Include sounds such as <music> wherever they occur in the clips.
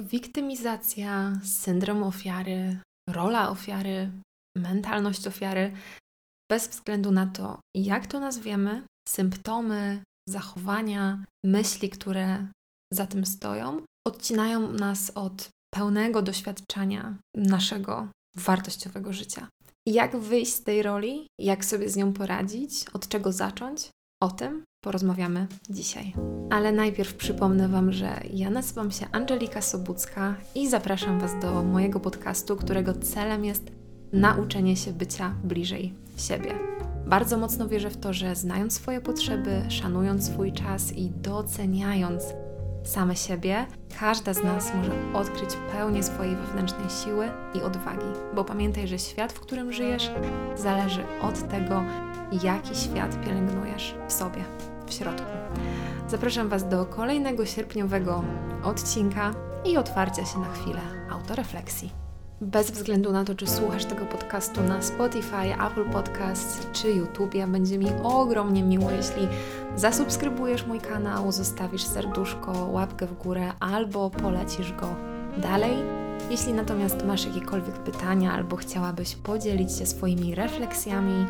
Wiktymizacja, syndrom ofiary, rola ofiary, mentalność ofiary, bez względu na to, jak to nazwiemy, symptomy, zachowania, myśli, które za tym stoją, odcinają nas od pełnego doświadczenia naszego wartościowego życia. Jak wyjść z tej roli, jak sobie z nią poradzić, od czego zacząć, o tym porozmawiamy dzisiaj. Ale najpierw przypomnę Wam, że ja nazywam się Angelika Sobucka i zapraszam Was do mojego podcastu, którego celem jest nauczenie się bycia bliżej siebie. Bardzo mocno wierzę w to, że znając swoje potrzeby, szanując swój czas i doceniając same siebie, każda z nas może odkryć pełnię swojej wewnętrznej siły i odwagi. Bo pamiętaj, że świat, w którym żyjesz, zależy od tego, jaki świat pielęgnujesz w sobie, w środku. Zapraszam Was do kolejnego sierpniowego odcinka i otwarcia się na chwilę autorefleksji. Bez względu na to, czy słuchasz tego podcastu na Spotify, Apple Podcasts czy YouTube, będzie mi ogromnie miło, jeśli zasubskrybujesz mój kanał, zostawisz serduszko, łapkę w górę albo polecisz go dalej. Jeśli natomiast masz jakiekolwiek pytania albo chciałabyś podzielić się swoimi refleksjami,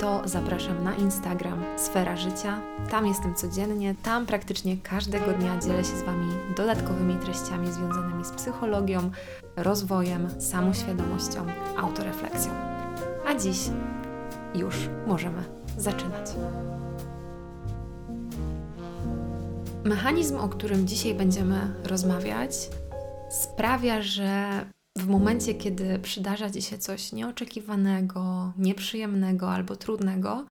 to zapraszam na Instagram Sfera Życia. Tam jestem codziennie, tam praktycznie każdego dnia dzielę się z Wami dodatkowymi treściami związanymi z psychologią, rozwojem, samoświadomością, autorefleksją. A dziś już możemy zaczynać. Mechanizm, o którym dzisiaj będziemy rozmawiać, sprawia, że w momencie, kiedy przydarza Ci się coś nieoczekiwanego, nieprzyjemnego albo trudnego,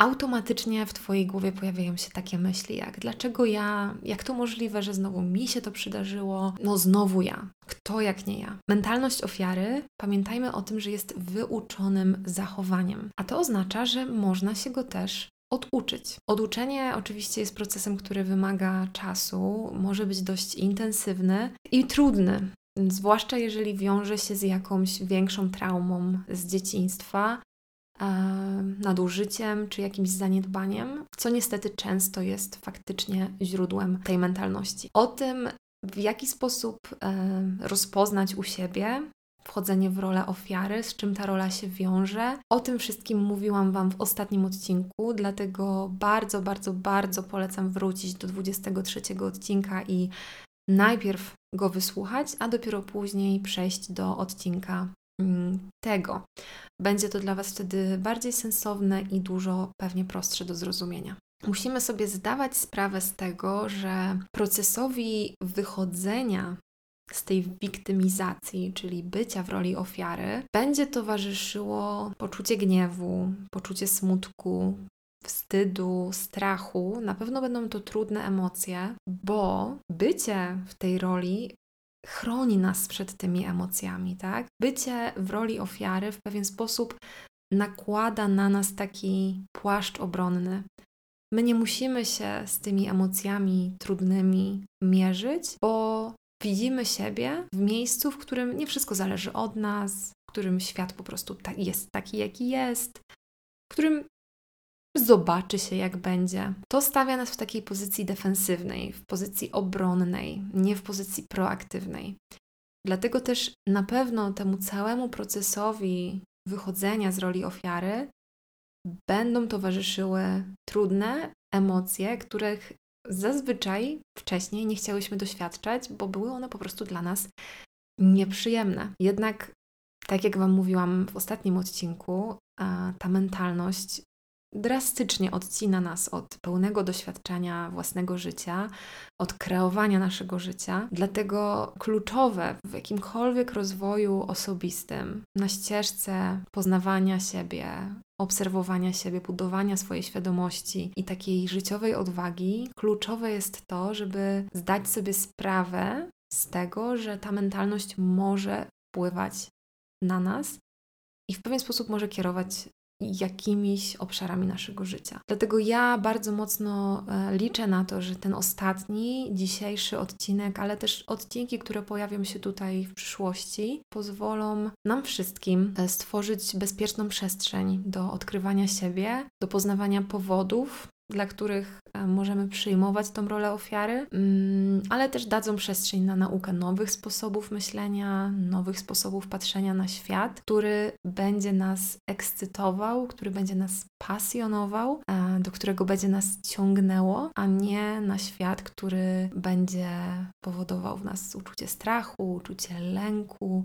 automatycznie w Twojej głowie pojawiają się takie myśli jak dlaczego ja, jak to możliwe, że znowu mi się to przydarzyło, no znowu ja, kto jak nie ja. Mentalność ofiary, pamiętajmy o tym, że jest wyuczonym zachowaniem, a to oznacza, że można się go też oduczyć. Oduczenie oczywiście jest procesem, który wymaga czasu, może być dość intensywny i trudny. Zwłaszcza jeżeli wiąże się z jakąś większą traumą z dzieciństwa, e, nadużyciem czy jakimś zaniedbaniem, co niestety często jest faktycznie źródłem tej mentalności. O tym, w jaki sposób e, rozpoznać u siebie wchodzenie w rolę ofiary, z czym ta rola się wiąże. O tym wszystkim mówiłam Wam w ostatnim odcinku, dlatego bardzo, bardzo, bardzo polecam wrócić do 23 odcinka i najpierw go wysłuchać, a dopiero później przejść do odcinka mm, tego. Będzie to dla Was wtedy bardziej sensowne i dużo pewnie prostsze do zrozumienia. Musimy sobie zdawać sprawę z tego, że procesowi wychodzenia z tej wiktymizacji, czyli bycia w roli ofiary, będzie towarzyszyło poczucie gniewu, poczucie smutku, wstydu, strachu, na pewno będą to trudne emocje, bo bycie w tej roli chroni nas przed tymi emocjami, tak? Bycie w roli ofiary w pewien sposób nakłada na nas taki płaszcz obronny. My nie musimy się z tymi emocjami trudnymi mierzyć, bo widzimy siebie w miejscu, w którym nie wszystko zależy od nas, w którym świat po prostu jest taki, jaki jest, w którym zobaczy się, jak będzie. To stawia nas w takiej pozycji defensywnej, w pozycji obronnej, nie w pozycji proaktywnej. Dlatego też na pewno temu całemu procesowi wychodzenia z roli ofiary będą towarzyszyły trudne emocje, których zazwyczaj wcześniej nie chciałyśmy doświadczać, bo były one po prostu dla nas nieprzyjemne. Jednak, tak jak Wam mówiłam w ostatnim odcinku, ta mentalność drastycznie odcina nas od pełnego doświadczenia własnego życia, od kreowania naszego życia. Dlatego kluczowe w jakimkolwiek rozwoju osobistym, na ścieżce poznawania siebie, obserwowania siebie, budowania swojej świadomości i takiej życiowej odwagi, kluczowe jest to, żeby zdać sobie sprawę z tego, że ta mentalność może wpływać na nas i w pewien sposób może kierować jakimiś obszarami naszego życia. Dlatego ja bardzo mocno e, liczę na to, że ten ostatni, dzisiejszy odcinek, ale też odcinki, które pojawią się tutaj w przyszłości, pozwolą nam wszystkim e, stworzyć bezpieczną przestrzeń do odkrywania siebie, do poznawania powodów, dla których e, możemy przyjmować tą rolę ofiary, mm, ale też dadzą przestrzeń na naukę nowych sposobów myślenia, nowych sposobów patrzenia na świat, który będzie nas ekscytował, który będzie nas pasjonował, e, do którego będzie nas ciągnęło, a nie na świat, który będzie powodował w nas uczucie strachu, uczucie lęku,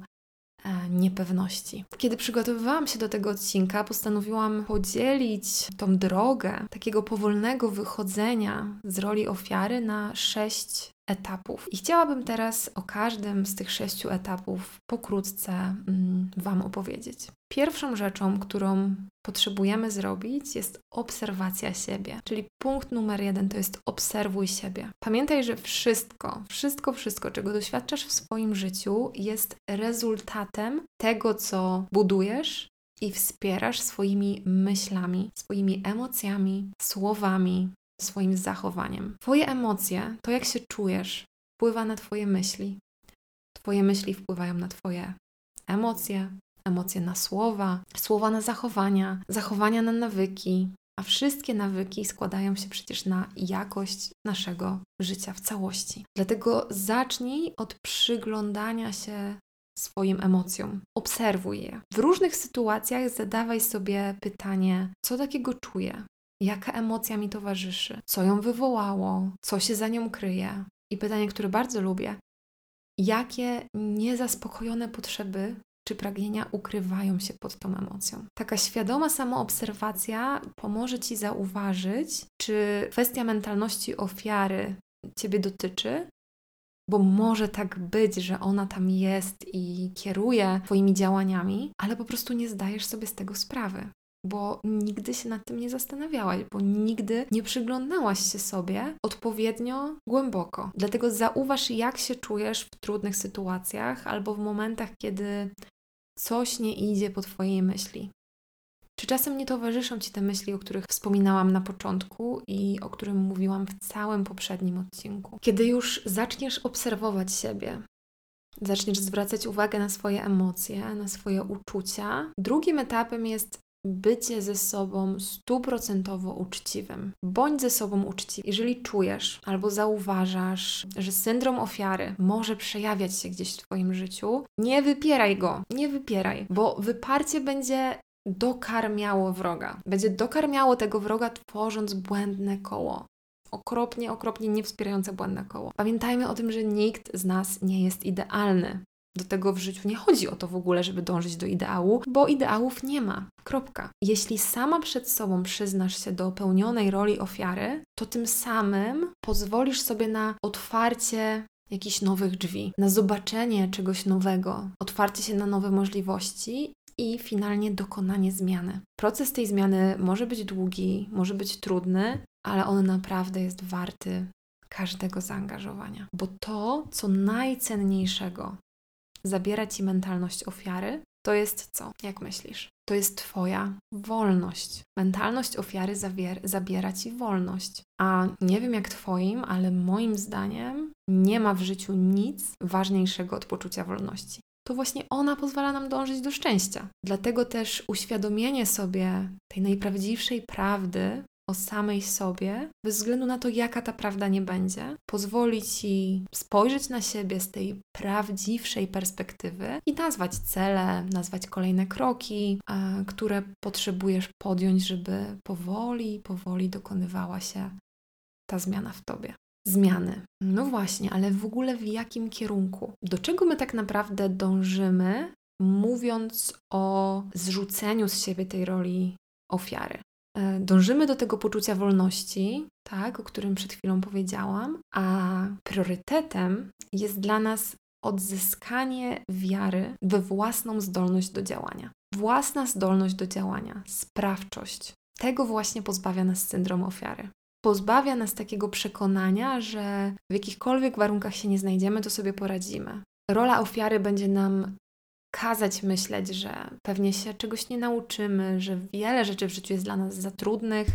niepewności. Kiedy przygotowywałam się do tego odcinka, postanowiłam podzielić tą drogę takiego powolnego wychodzenia z roli ofiary na sześć etapów. I chciałabym teraz o każdym z tych sześciu etapów pokrótce mm, Wam opowiedzieć. Pierwszą rzeczą, którą potrzebujemy zrobić, jest obserwacja siebie. Czyli punkt numer jeden to jest obserwuj siebie. Pamiętaj, że wszystko, wszystko, wszystko, czego doświadczasz w swoim życiu, jest rezultatem tego, co budujesz i wspierasz swoimi myślami, swoimi emocjami, słowami, swoim zachowaniem. Twoje emocje, to jak się czujesz, wpływa na Twoje myśli. Twoje myśli wpływają na Twoje emocje, emocje na słowa, słowa na zachowania, zachowania na nawyki, a wszystkie nawyki składają się przecież na jakość naszego życia w całości. Dlatego zacznij od przyglądania się swoim emocjom. Obserwuj je. W różnych sytuacjach zadawaj sobie pytanie, co takiego czuję? Jaka emocja mi towarzyszy? Co ją wywołało? Co się za nią kryje? I pytanie, które bardzo lubię, jakie niezaspokojone potrzeby czy pragnienia ukrywają się pod tą emocją. Taka świadoma samoobserwacja pomoże Ci zauważyć, czy kwestia mentalności ofiary Ciebie dotyczy, bo może tak być, że ona tam jest i kieruje Twoimi działaniami, ale po prostu nie zdajesz sobie z tego sprawy bo nigdy się nad tym nie zastanawiałaś, bo nigdy nie przyglądałaś się sobie odpowiednio głęboko. Dlatego zauważ, jak się czujesz w trudnych sytuacjach albo w momentach, kiedy coś nie idzie po Twojej myśli. Czy czasem nie towarzyszą Ci te myśli, o których wspominałam na początku i o którym mówiłam w całym poprzednim odcinku? Kiedy już zaczniesz obserwować siebie, zaczniesz zwracać uwagę na swoje emocje, na swoje uczucia, drugim etapem jest bycie ze sobą stuprocentowo uczciwym. Bądź ze sobą uczciwy. Jeżeli czujesz albo zauważasz, że syndrom ofiary może przejawiać się gdzieś w Twoim życiu, nie wypieraj go, nie wypieraj, bo wyparcie będzie dokarmiało wroga. Będzie dokarmiało tego wroga, tworząc błędne koło. Okropnie, okropnie niewspierające błędne koło. Pamiętajmy o tym, że nikt z nas nie jest idealny do tego w życiu nie chodzi o to w ogóle, żeby dążyć do ideału, bo ideałów nie ma. Kropka. Jeśli sama przed sobą przyznasz się do pełnionej roli ofiary, to tym samym pozwolisz sobie na otwarcie jakichś nowych drzwi, na zobaczenie czegoś nowego, otwarcie się na nowe możliwości i finalnie dokonanie zmiany. Proces tej zmiany może być długi, może być trudny, ale on naprawdę jest warty każdego zaangażowania. Bo to, co najcenniejszego zabiera ci mentalność ofiary, to jest co? Jak myślisz? To jest Twoja wolność. Mentalność ofiary zawier- zabiera ci wolność. A nie wiem jak Twoim, ale moim zdaniem nie ma w życiu nic ważniejszego od poczucia wolności. To właśnie ona pozwala nam dążyć do szczęścia. Dlatego też uświadomienie sobie tej najprawdziwszej prawdy o samej sobie, bez względu na to, jaka ta prawda nie będzie, pozwoli ci spojrzeć na siebie z tej prawdziwszej perspektywy i nazwać cele, nazwać kolejne kroki, które potrzebujesz podjąć, żeby powoli, powoli dokonywała się ta zmiana w tobie. Zmiany. No właśnie, ale w ogóle w jakim kierunku? Do czego my tak naprawdę dążymy, mówiąc o zrzuceniu z siebie tej roli ofiary? E, dążymy do tego poczucia wolności, tak, o którym przed chwilą powiedziałam, a priorytetem jest dla nas odzyskanie wiary we własną zdolność do działania. Własna zdolność do działania, sprawczość. Tego właśnie pozbawia nas syndrom ofiary. Pozbawia nas takiego przekonania, że w jakichkolwiek warunkach się nie znajdziemy, to sobie poradzimy. Rola ofiary będzie nam kazać myśleć, że pewnie się czegoś nie nauczymy, że wiele rzeczy w życiu jest dla nas za trudnych,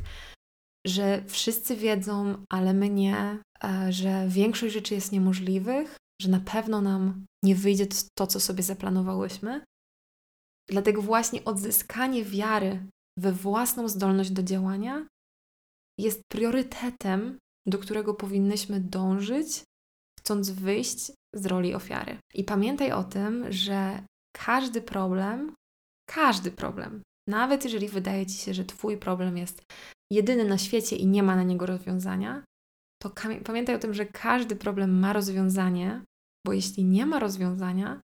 że wszyscy wiedzą, ale my nie, e, że większość rzeczy jest niemożliwych, że na pewno nam nie wyjdzie to, co sobie zaplanowałyśmy. Dlatego właśnie odzyskanie wiary we własną zdolność do działania jest priorytetem, do którego powinnyśmy dążyć, chcąc wyjść z roli ofiary. I pamiętaj o tym, że każdy problem, każdy problem, nawet jeżeli wydaje ci się, że Twój problem jest jedyny na świecie i nie ma na niego rozwiązania, to pamiętaj o tym, że każdy problem ma rozwiązanie, bo jeśli nie ma rozwiązania,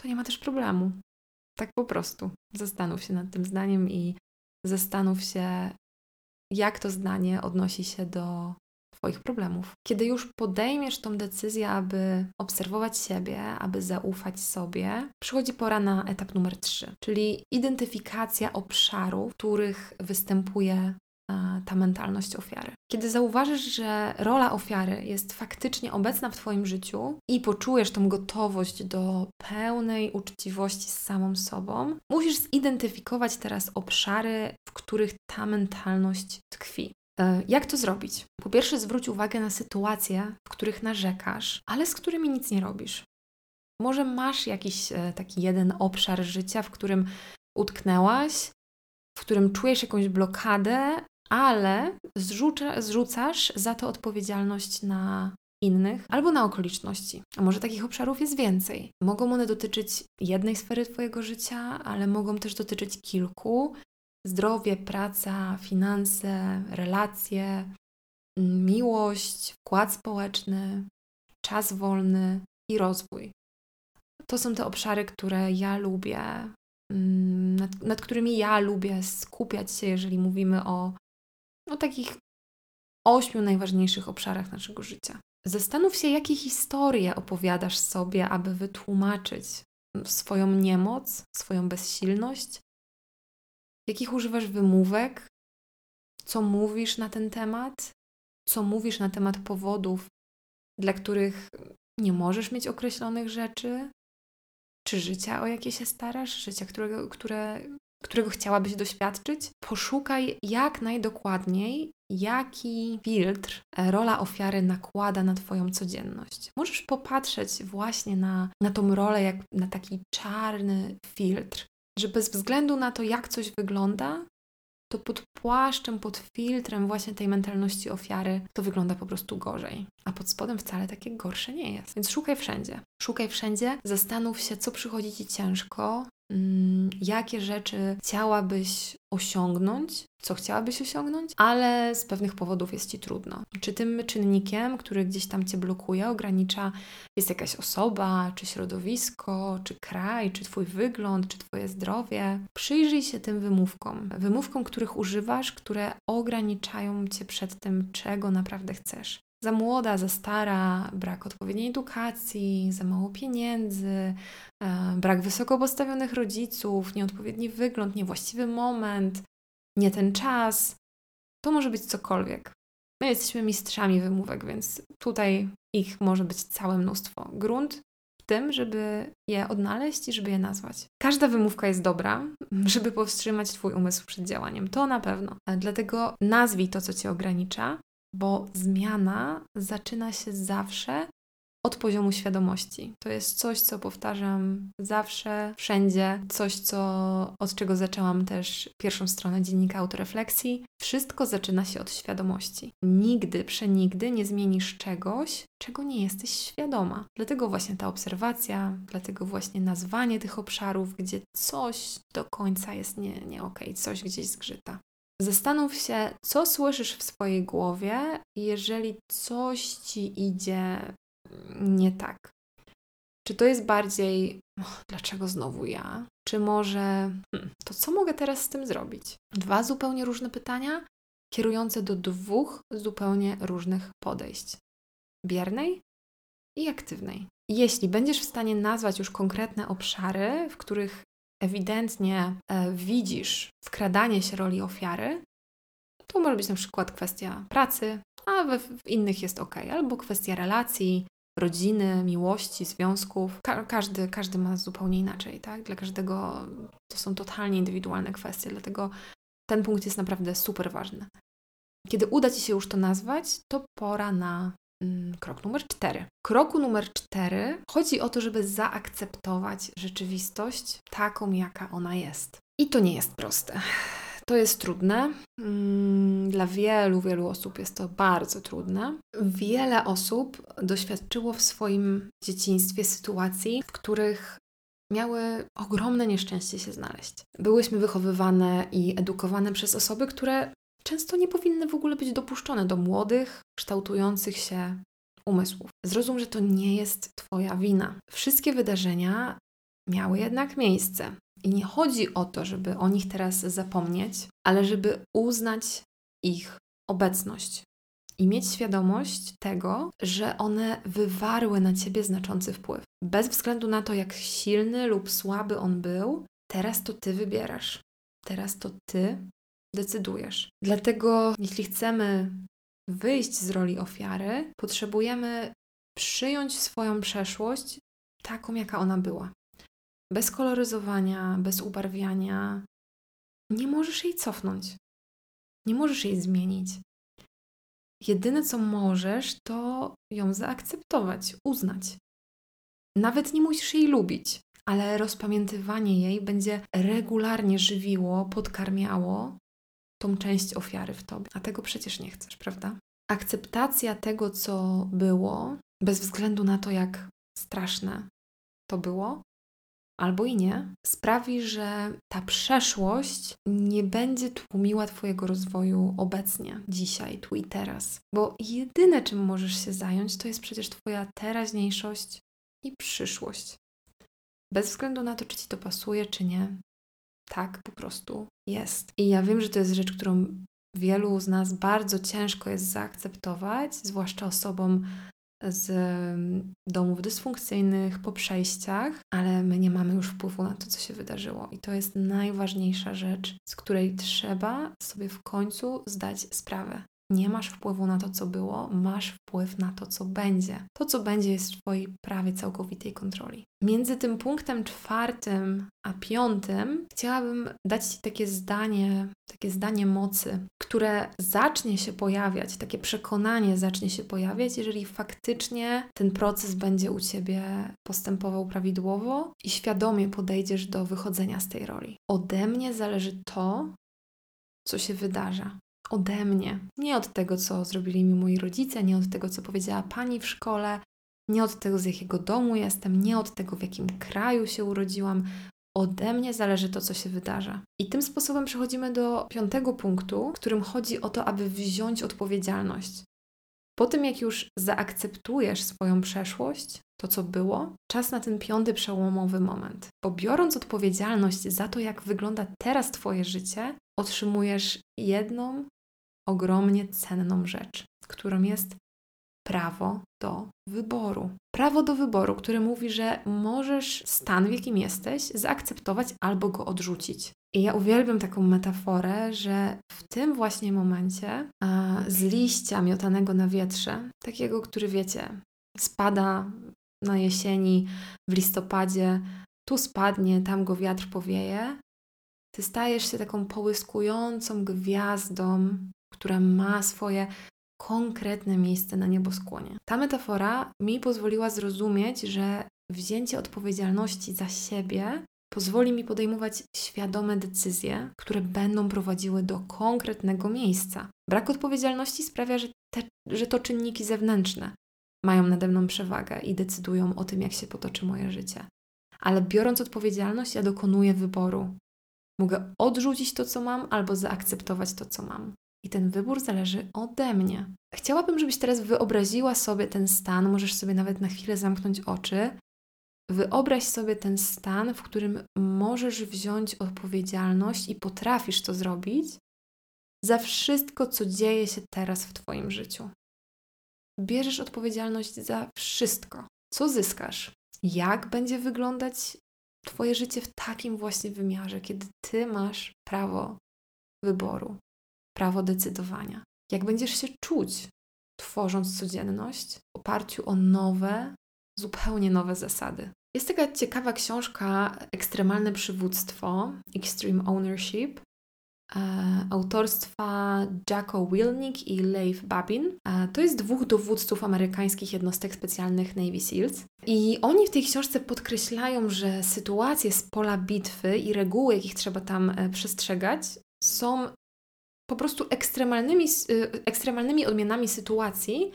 to nie ma też problemu. Tak po prostu. Zastanów się nad tym zdaniem i zastanów się, jak to zdanie odnosi się do Twoich problemów. Kiedy już podejmiesz tą decyzję, aby obserwować siebie, aby zaufać sobie, przychodzi pora na etap numer 3, czyli identyfikacja obszarów, w których występuje ta mentalność ofiary. Kiedy zauważysz, że rola ofiary jest faktycznie obecna w Twoim życiu i poczujesz tą gotowość do pełnej uczciwości z samą sobą, musisz zidentyfikować teraz obszary, w których ta mentalność tkwi. E, jak to zrobić? Po pierwsze, zwróć uwagę na sytuacje, w których narzekasz, ale z którymi nic nie robisz. Może masz jakiś e, taki jeden obszar życia, w którym utknęłaś, w którym czujesz jakąś blokadę, ale zrzuca, zrzucasz za to odpowiedzialność na innych albo na okoliczności. A może takich obszarów jest więcej. Mogą one dotyczyć jednej sfery Twojego życia, ale mogą też dotyczyć kilku. Zdrowie, praca, finanse, relacje, miłość, wkład społeczny, czas wolny i rozwój. To są te obszary, które ja lubię, mm, nad, nad którymi ja lubię skupiać się, jeżeli mówimy o o takich ośmiu najważniejszych obszarach naszego życia. Zastanów się, jakie historie opowiadasz sobie, aby wytłumaczyć swoją niemoc, swoją bezsilność, jakich używasz wymówek, co mówisz na ten temat, co mówisz na temat powodów, dla których nie możesz mieć określonych rzeczy, czy życia, o jakie się starasz, życia, którego, które, którego chciałabyś doświadczyć, poszukaj jak najdokładniej, jaki filtr e, rola ofiary nakłada na Twoją codzienność. Możesz popatrzeć właśnie na, na tą rolę jak na taki czarny filtr, że bez względu na to, jak coś wygląda, to pod płaszczem, pod filtrem właśnie tej mentalności ofiary to wygląda po prostu gorzej. A pod spodem wcale takie gorsze nie jest. Więc szukaj wszędzie. Szukaj wszędzie, zastanów się, co przychodzi Ci ciężko, jakie rzeczy chciałabyś osiągnąć, co chciałabyś osiągnąć, ale z pewnych powodów jest ci trudno. Czy tym czynnikiem, który gdzieś tam cię blokuje, ogranicza, jest jakaś osoba, czy środowisko, czy kraj, czy twój wygląd, czy twoje zdrowie? Przyjrzyj się tym wymówkom. Wymówkom, których używasz, które ograniczają cię przed tym, czego naprawdę chcesz za młoda, za stara, brak odpowiedniej edukacji, za mało pieniędzy, e, brak wysoko postawionych rodziców, nieodpowiedni wygląd, niewłaściwy moment, nie ten czas. To może być cokolwiek. My jesteśmy mistrzami wymówek, więc tutaj ich może być całe mnóstwo. Grunt w tym, żeby je odnaleźć i żeby je nazwać. Każda wymówka jest dobra, <laughs> żeby powstrzymać Twój umysł przed działaniem. To na pewno. Dlatego nazwij to, co Cię ogranicza, bo zmiana zaczyna się zawsze od poziomu świadomości. To jest coś, co powtarzam zawsze, wszędzie, coś, co, od czego zaczęłam też pierwszą stronę dziennika autorefleksji. Wszystko zaczyna się od świadomości. Nigdy, przenigdy nie zmienisz czegoś, czego nie jesteś świadoma. Dlatego właśnie ta obserwacja, dlatego właśnie nazwanie tych obszarów, gdzie coś do końca jest nie, nie okej, okay, coś gdzieś zgrzyta. Zastanów się, co słyszysz w swojej głowie, jeżeli coś ci idzie nie tak. Czy to jest bardziej, oh, dlaczego znowu ja? Czy może, hmm, to co mogę teraz z tym zrobić? Dwa zupełnie różne pytania, kierujące do dwóch zupełnie różnych podejść: biernej i aktywnej. Jeśli będziesz w stanie nazwać już konkretne obszary, w których ewidentnie e, widzisz wkradanie się roli ofiary, to może być na przykład kwestia pracy, a w, w innych jest ok, albo kwestia relacji, rodziny, miłości, związków. Ka każdy, każdy ma zupełnie inaczej, tak? Dla każdego to są totalnie indywidualne kwestie, dlatego ten punkt jest naprawdę super ważny. Kiedy uda Ci się już to nazwać, to pora na krok numer cztery. Kroku numer cztery chodzi o to, żeby zaakceptować rzeczywistość taką, jaka ona jest. I to nie jest proste. to jest trudne. Mm, dla wielu, wielu osób jest to bardzo trudne. Wiele osób doświadczyło w swoim dzieciństwie sytuacji, w których miały ogromne nieszczęście się znaleźć. Byłyśmy wychowywane i edukowane przez osoby, które często nie powinny w ogóle być dopuszczone do młodych, kształtujących się umysłów. Zrozum, że to nie jest Twoja wina. Wszystkie wydarzenia miały jednak miejsce. I nie chodzi o to, żeby o nich teraz zapomnieć, ale żeby uznać ich obecność i mieć świadomość tego, że one wywarły na ciebie znaczący wpływ. Bez względu na to, jak silny lub słaby on był, teraz to ty wybierasz. Teraz to ty decydujesz. Dlatego, jeśli chcemy wyjść z roli ofiary, potrzebujemy przyjąć swoją przeszłość taką, jaka ona była. Bez koloryzowania, bez ubarwiania. Nie możesz jej cofnąć. Nie możesz jej zmienić. Jedyne, co możesz, to ją zaakceptować, uznać. Nawet nie musisz jej lubić, ale rozpamiętywanie jej będzie regularnie żywiło, podkarmiało tą część ofiary w tobie. A tego przecież nie chcesz, prawda? Akceptacja tego, co było, bez względu na to, jak straszne to było, albo i nie, sprawi, że ta przeszłość nie będzie tłumiła Twojego rozwoju obecnie, dzisiaj, tu i teraz. Bo jedyne, czym możesz się zająć, to jest przecież Twoja teraźniejszość i przyszłość. Bez względu na to, czy Ci to pasuje, czy nie. Tak po prostu jest. I ja wiem, że to jest rzecz, którą wielu z nas bardzo ciężko jest zaakceptować, zwłaszcza osobom z domów dysfunkcyjnych po przejściach, ale my nie mamy już wpływu na to, co się wydarzyło. I to jest najważniejsza rzecz, z której trzeba sobie w końcu zdać sprawę. Nie masz wpływu na to, co było, masz wpływ na to, co będzie. To, co będzie, jest w Twojej prawie całkowitej kontroli. Między tym punktem czwartym a piątym chciałabym dać Ci takie zdanie, takie zdanie mocy, które zacznie się pojawiać, takie przekonanie zacznie się pojawiać, jeżeli faktycznie ten proces będzie u Ciebie postępował prawidłowo i świadomie podejdziesz do wychodzenia z tej roli. Ode mnie zależy to, co się wydarza ode mnie. Nie od tego, co zrobili mi moi rodzice, nie od tego, co powiedziała pani w szkole, nie od tego, z jakiego domu jestem, nie od tego, w jakim kraju się urodziłam. Ode mnie zależy to, co się wydarza. I tym sposobem przechodzimy do piątego punktu, w którym chodzi o to, aby wziąć odpowiedzialność. Po tym, jak już zaakceptujesz swoją przeszłość, to co było, czas na ten piąty przełomowy moment. Bo biorąc odpowiedzialność za to, jak wygląda teraz Twoje życie, otrzymujesz jedną ogromnie cenną rzecz, którą jest prawo do wyboru. Prawo do wyboru, które mówi, że możesz stan, w jakim jesteś, zaakceptować albo go odrzucić. I ja uwielbiam taką metaforę, że w tym właśnie momencie a, z liścia miotanego na wietrze, takiego, który wiecie, spada na jesieni, w listopadzie, tu spadnie, tam go wiatr powieje, ty stajesz się taką połyskującą gwiazdą, która ma swoje konkretne miejsce na nieboskłonie. Ta metafora mi pozwoliła zrozumieć, że wzięcie odpowiedzialności za siebie pozwoli mi podejmować świadome decyzje, które będą prowadziły do konkretnego miejsca. Brak odpowiedzialności sprawia, że, te, że to czynniki zewnętrzne mają nade mną przewagę i decydują o tym, jak się potoczy moje życie. Ale biorąc odpowiedzialność, ja dokonuję wyboru. Mogę odrzucić to, co mam, albo zaakceptować to, co mam. I ten wybór zależy ode mnie. Chciałabym, żebyś teraz wyobraziła sobie ten stan, możesz sobie nawet na chwilę zamknąć oczy. Wyobraź sobie ten stan, w którym możesz wziąć odpowiedzialność i potrafisz to zrobić za wszystko, co dzieje się teraz w Twoim życiu. Bierzesz odpowiedzialność za wszystko. Co zyskasz? Jak będzie wyglądać Twoje życie w takim właśnie wymiarze, kiedy Ty masz prawo wyboru? Prawo decydowania. Jak będziesz się czuć, tworząc codzienność w oparciu o nowe, zupełnie nowe zasady. Jest taka ciekawa książka Ekstremalne przywództwo Extreme Ownership e, autorstwa Jacko Wilnick i Leif Babin. E, to jest dwóch dowódców amerykańskich jednostek specjalnych Navy SEALs. I oni w tej książce podkreślają, że sytuacje z pola bitwy i reguły, jakich trzeba tam e, przestrzegać, są po prostu ekstremalnymi, y, ekstremalnymi odmianami sytuacji,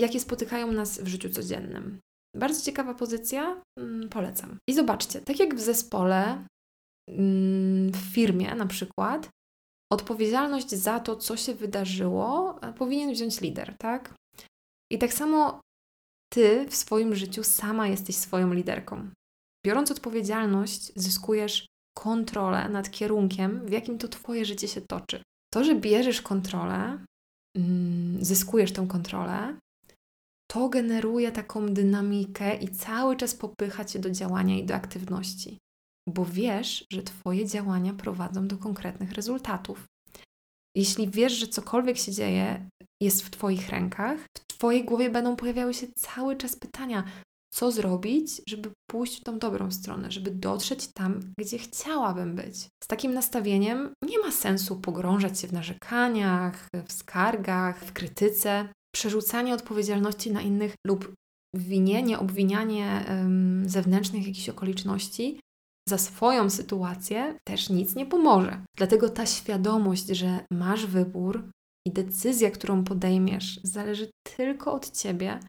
jakie spotykają nas w życiu codziennym. Bardzo ciekawa pozycja, mm, polecam. I zobaczcie, tak jak w zespole, mm, w firmie na przykład, odpowiedzialność za to, co się wydarzyło, e, powinien wziąć lider, tak? I tak samo ty w swoim życiu sama jesteś swoją liderką. Biorąc odpowiedzialność, zyskujesz kontrolę nad kierunkiem, w jakim to Twoje życie się toczy. To, że bierzesz kontrolę, mm, zyskujesz tą kontrolę, to generuje taką dynamikę i cały czas popycha cię do działania i do aktywności, bo wiesz, że Twoje działania prowadzą do konkretnych rezultatów. Jeśli wiesz, że cokolwiek się dzieje jest w Twoich rękach, w Twojej głowie będą pojawiały się cały czas pytania, co zrobić, żeby pójść w tą dobrą stronę, żeby dotrzeć tam, gdzie chciałabym być. Z takim nastawieniem nie ma sensu pogrążać się w narzekaniach, w skargach, w krytyce, przerzucanie odpowiedzialności na innych lub winienie, obwinianie um, zewnętrznych jakichś okoliczności za swoją sytuację też nic nie pomoże. Dlatego ta świadomość, że masz wybór i decyzja, którą podejmiesz, zależy tylko od ciebie,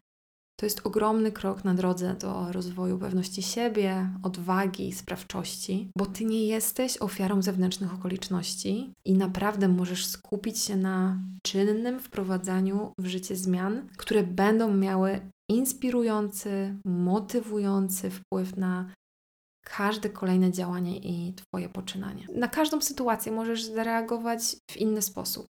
to jest ogromny krok na drodze do rozwoju pewności siebie, odwagi, sprawczości, bo ty nie jesteś ofiarą zewnętrznych okoliczności i naprawdę możesz skupić się na czynnym wprowadzaniu w życie zmian, które będą miały inspirujący, motywujący wpływ na każde kolejne działanie i Twoje poczynanie. Na każdą sytuację możesz zareagować w inny sposób.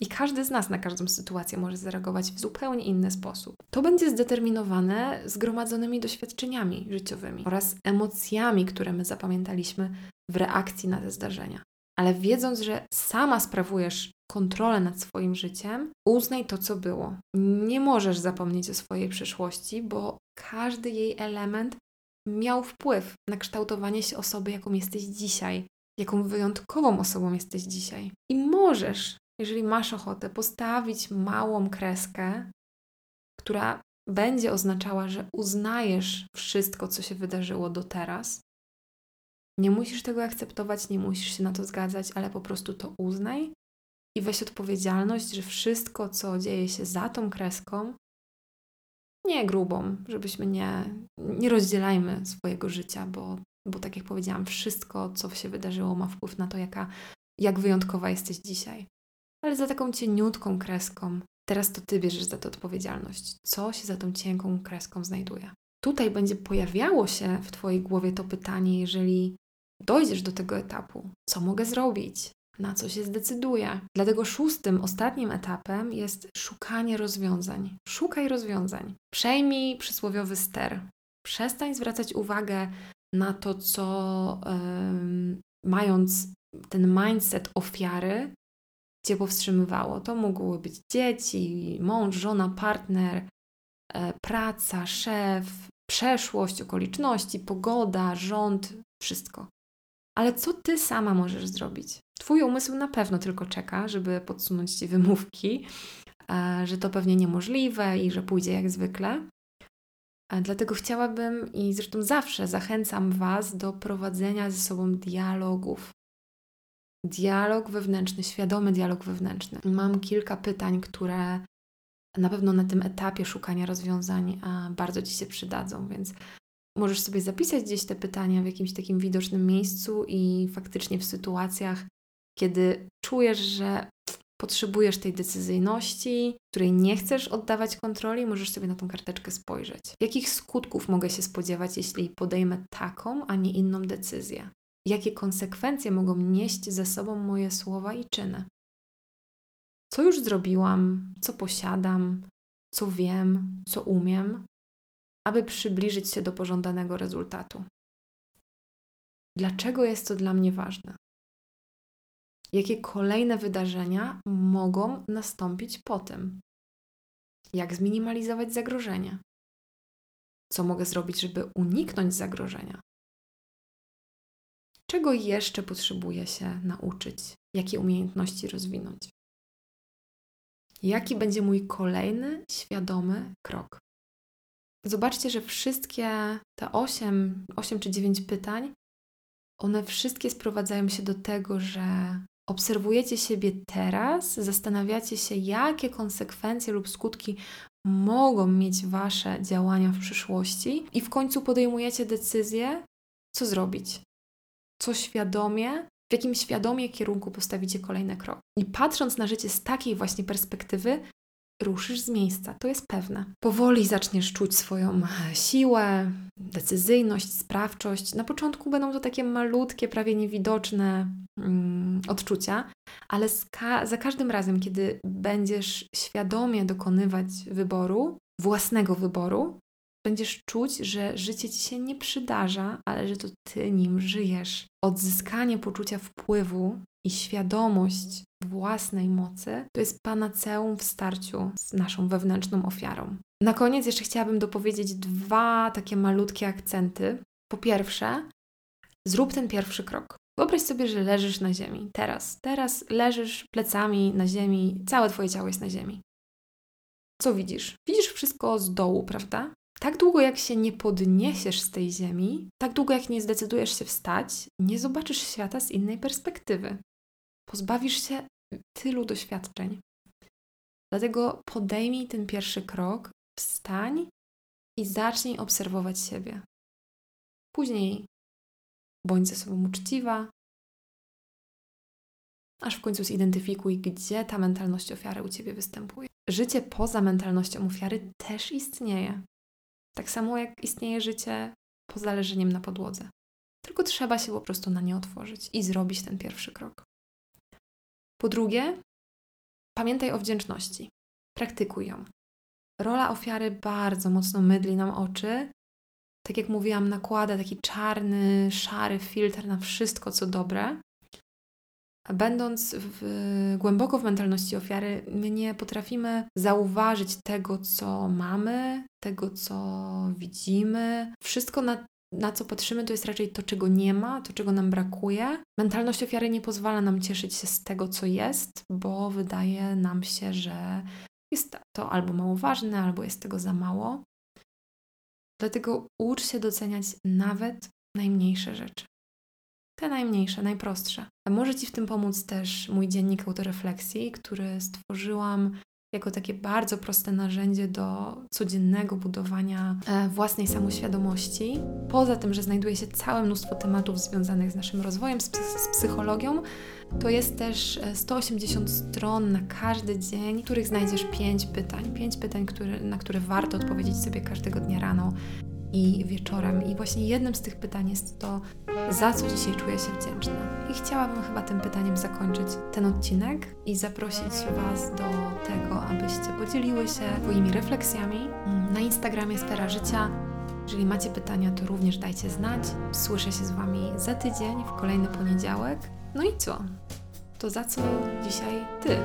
I każdy z nas na każdą sytuację może zareagować w zupełnie inny sposób. To będzie zdeterminowane zgromadzonymi doświadczeniami życiowymi oraz emocjami, które my zapamiętaliśmy w reakcji na te zdarzenia. Ale wiedząc, że sama sprawujesz kontrolę nad swoim życiem, uznaj to, co było. Nie możesz zapomnieć o swojej przeszłości, bo każdy jej element miał wpływ na kształtowanie się osoby, jaką jesteś dzisiaj, jaką wyjątkową osobą jesteś dzisiaj. I możesz jeżeli masz ochotę, postawić małą kreskę, która będzie oznaczała, że uznajesz wszystko, co się wydarzyło do teraz. Nie musisz tego akceptować, nie musisz się na to zgadzać, ale po prostu to uznaj i weź odpowiedzialność, że wszystko, co dzieje się za tą kreską, nie grubą, żebyśmy nie, nie rozdzielajmy swojego życia, bo, bo tak jak powiedziałam, wszystko, co się wydarzyło, ma wpływ na to, jaka, jak wyjątkowa jesteś dzisiaj ale za taką cieniutką kreską. Teraz to ty bierzesz za to odpowiedzialność. Co się za tą cienką kreską znajduje? Tutaj będzie pojawiało się w Twojej głowie to pytanie, jeżeli dojdziesz do tego etapu, co mogę zrobić, na co się zdecyduję. Dlatego szóstym, ostatnim etapem jest szukanie rozwiązań. Szukaj rozwiązań. Przejmij przysłowiowy ster. Przestań zwracać uwagę na to, co mając ten mindset ofiary, Cię powstrzymywało. To mogły być dzieci, mąż, żona, partner, e, praca, szef, przeszłość, okoliczności, pogoda, rząd, wszystko. Ale co ty sama możesz zrobić? Twój umysł na pewno tylko czeka, żeby podsunąć ci wymówki, e, że to pewnie niemożliwe i że pójdzie jak zwykle. E, dlatego chciałabym i zresztą zawsze zachęcam Was do prowadzenia ze sobą dialogów dialog wewnętrzny, świadomy dialog wewnętrzny. Mam kilka pytań, które na pewno na tym etapie szukania rozwiązań bardzo Ci się przydadzą, więc możesz sobie zapisać gdzieś te pytania w jakimś takim widocznym miejscu i faktycznie w sytuacjach, kiedy czujesz, że potrzebujesz tej decyzyjności, której nie chcesz oddawać kontroli, możesz sobie na tą karteczkę spojrzeć. Jakich skutków mogę się spodziewać, jeśli podejmę taką, a nie inną decyzję? Jakie konsekwencje mogą nieść ze sobą moje słowa i czyny. Co już zrobiłam, co posiadam, co wiem, co umiem, aby przybliżyć się do pożądanego rezultatu. Dlaczego jest to dla mnie ważne? Jakie kolejne wydarzenia mogą nastąpić po tym? Jak zminimalizować zagrożenie? Co mogę zrobić, żeby uniknąć zagrożenia? Czego jeszcze potrzebuję się nauczyć? Jakie umiejętności rozwinąć? Jaki będzie mój kolejny świadomy krok? Zobaczcie, że wszystkie te 8, 8 czy 9 pytań, one wszystkie sprowadzają się do tego, że obserwujecie siebie teraz, zastanawiacie się, jakie konsekwencje lub skutki mogą mieć Wasze działania w przyszłości, i w końcu podejmujecie decyzję, co zrobić, co świadomie, w jakim świadomie kierunku postawicie kolejny krok. I patrząc na życie z takiej właśnie perspektywy, ruszysz z miejsca, to jest pewne. Powoli zaczniesz czuć swoją siłę, decyzyjność, sprawczość. Na początku będą to takie malutkie, prawie niewidoczne mm, odczucia, ale ka za każdym razem, kiedy będziesz świadomie dokonywać wyboru, własnego wyboru, będziesz czuć, że życie ci się nie przydarza, ale że to ty nim żyjesz. Odzyskanie poczucia wpływu i świadomość własnej mocy to jest panaceum w starciu z naszą wewnętrzną ofiarą. Na koniec jeszcze chciałabym dopowiedzieć dwa takie malutkie akcenty. Po pierwsze, zrób ten pierwszy krok. Wyobraź sobie, że leżysz na ziemi. Teraz, teraz leżysz plecami na ziemi, całe Twoje ciało jest na ziemi. Co widzisz? Widzisz wszystko z dołu, prawda? Tak długo jak się nie podniesiesz z tej ziemi, tak długo jak nie zdecydujesz się wstać, nie zobaczysz świata z innej perspektywy. Pozbawisz się tylu doświadczeń. Dlatego podejmij ten pierwszy krok, wstań i zacznij obserwować siebie. Później bądź ze sobą uczciwa, aż w końcu zidentyfikuj, gdzie ta mentalność ofiary u ciebie występuje. Życie poza mentalnością ofiary też istnieje. Tak samo jak istnieje życie poza leżeniem na podłodze. Tylko trzeba się po prostu na nie otworzyć i zrobić ten pierwszy krok. Po drugie, pamiętaj o wdzięczności. Praktykuj ją. Rola ofiary bardzo mocno mydli nam oczy. Tak jak mówiłam, nakłada taki czarny, szary filtr na wszystko, co dobre. Będąc w, głęboko w mentalności ofiary, my nie potrafimy zauważyć tego, co mamy, tego, co widzimy. Wszystko na na co patrzymy, to jest raczej to, czego nie ma, to, czego nam brakuje. Mentalność ofiary nie pozwala nam cieszyć się z tego, co jest, bo wydaje nam się, że jest to albo mało ważne, albo jest tego za mało. Dlatego ucz się doceniać nawet najmniejsze rzeczy. Te najmniejsze, najprostsze. Może Ci w tym pomóc też mój dziennik autorefleksji, który stworzyłam jako takie bardzo proste narzędzie do codziennego budowania e, własnej samoświadomości. Poza tym, że znajduje się całe mnóstwo tematów związanych z naszym rozwojem, z, z psychologią, to jest też 180 e, stron na każdy dzień, w których znajdziesz 5 pytań. 5 pytań, które, na które warto odpowiedzieć sobie każdego dnia rano i wieczorem. I właśnie jednym z tych pytań jest to, za co dzisiaj czuję się wdzięczna. I chciałabym chyba tym pytaniem zakończyć ten odcinek i zaprosić Was do tego, abyście podzieliły się swoimi refleksjami na Instagramie Sfera Życia. Jeżeli macie pytania, to również dajcie znać. Słyszę się z Wami za tydzień, w kolejny poniedziałek. No i co? To za co dzisiaj Ty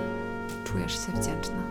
czujesz się wdzięczna?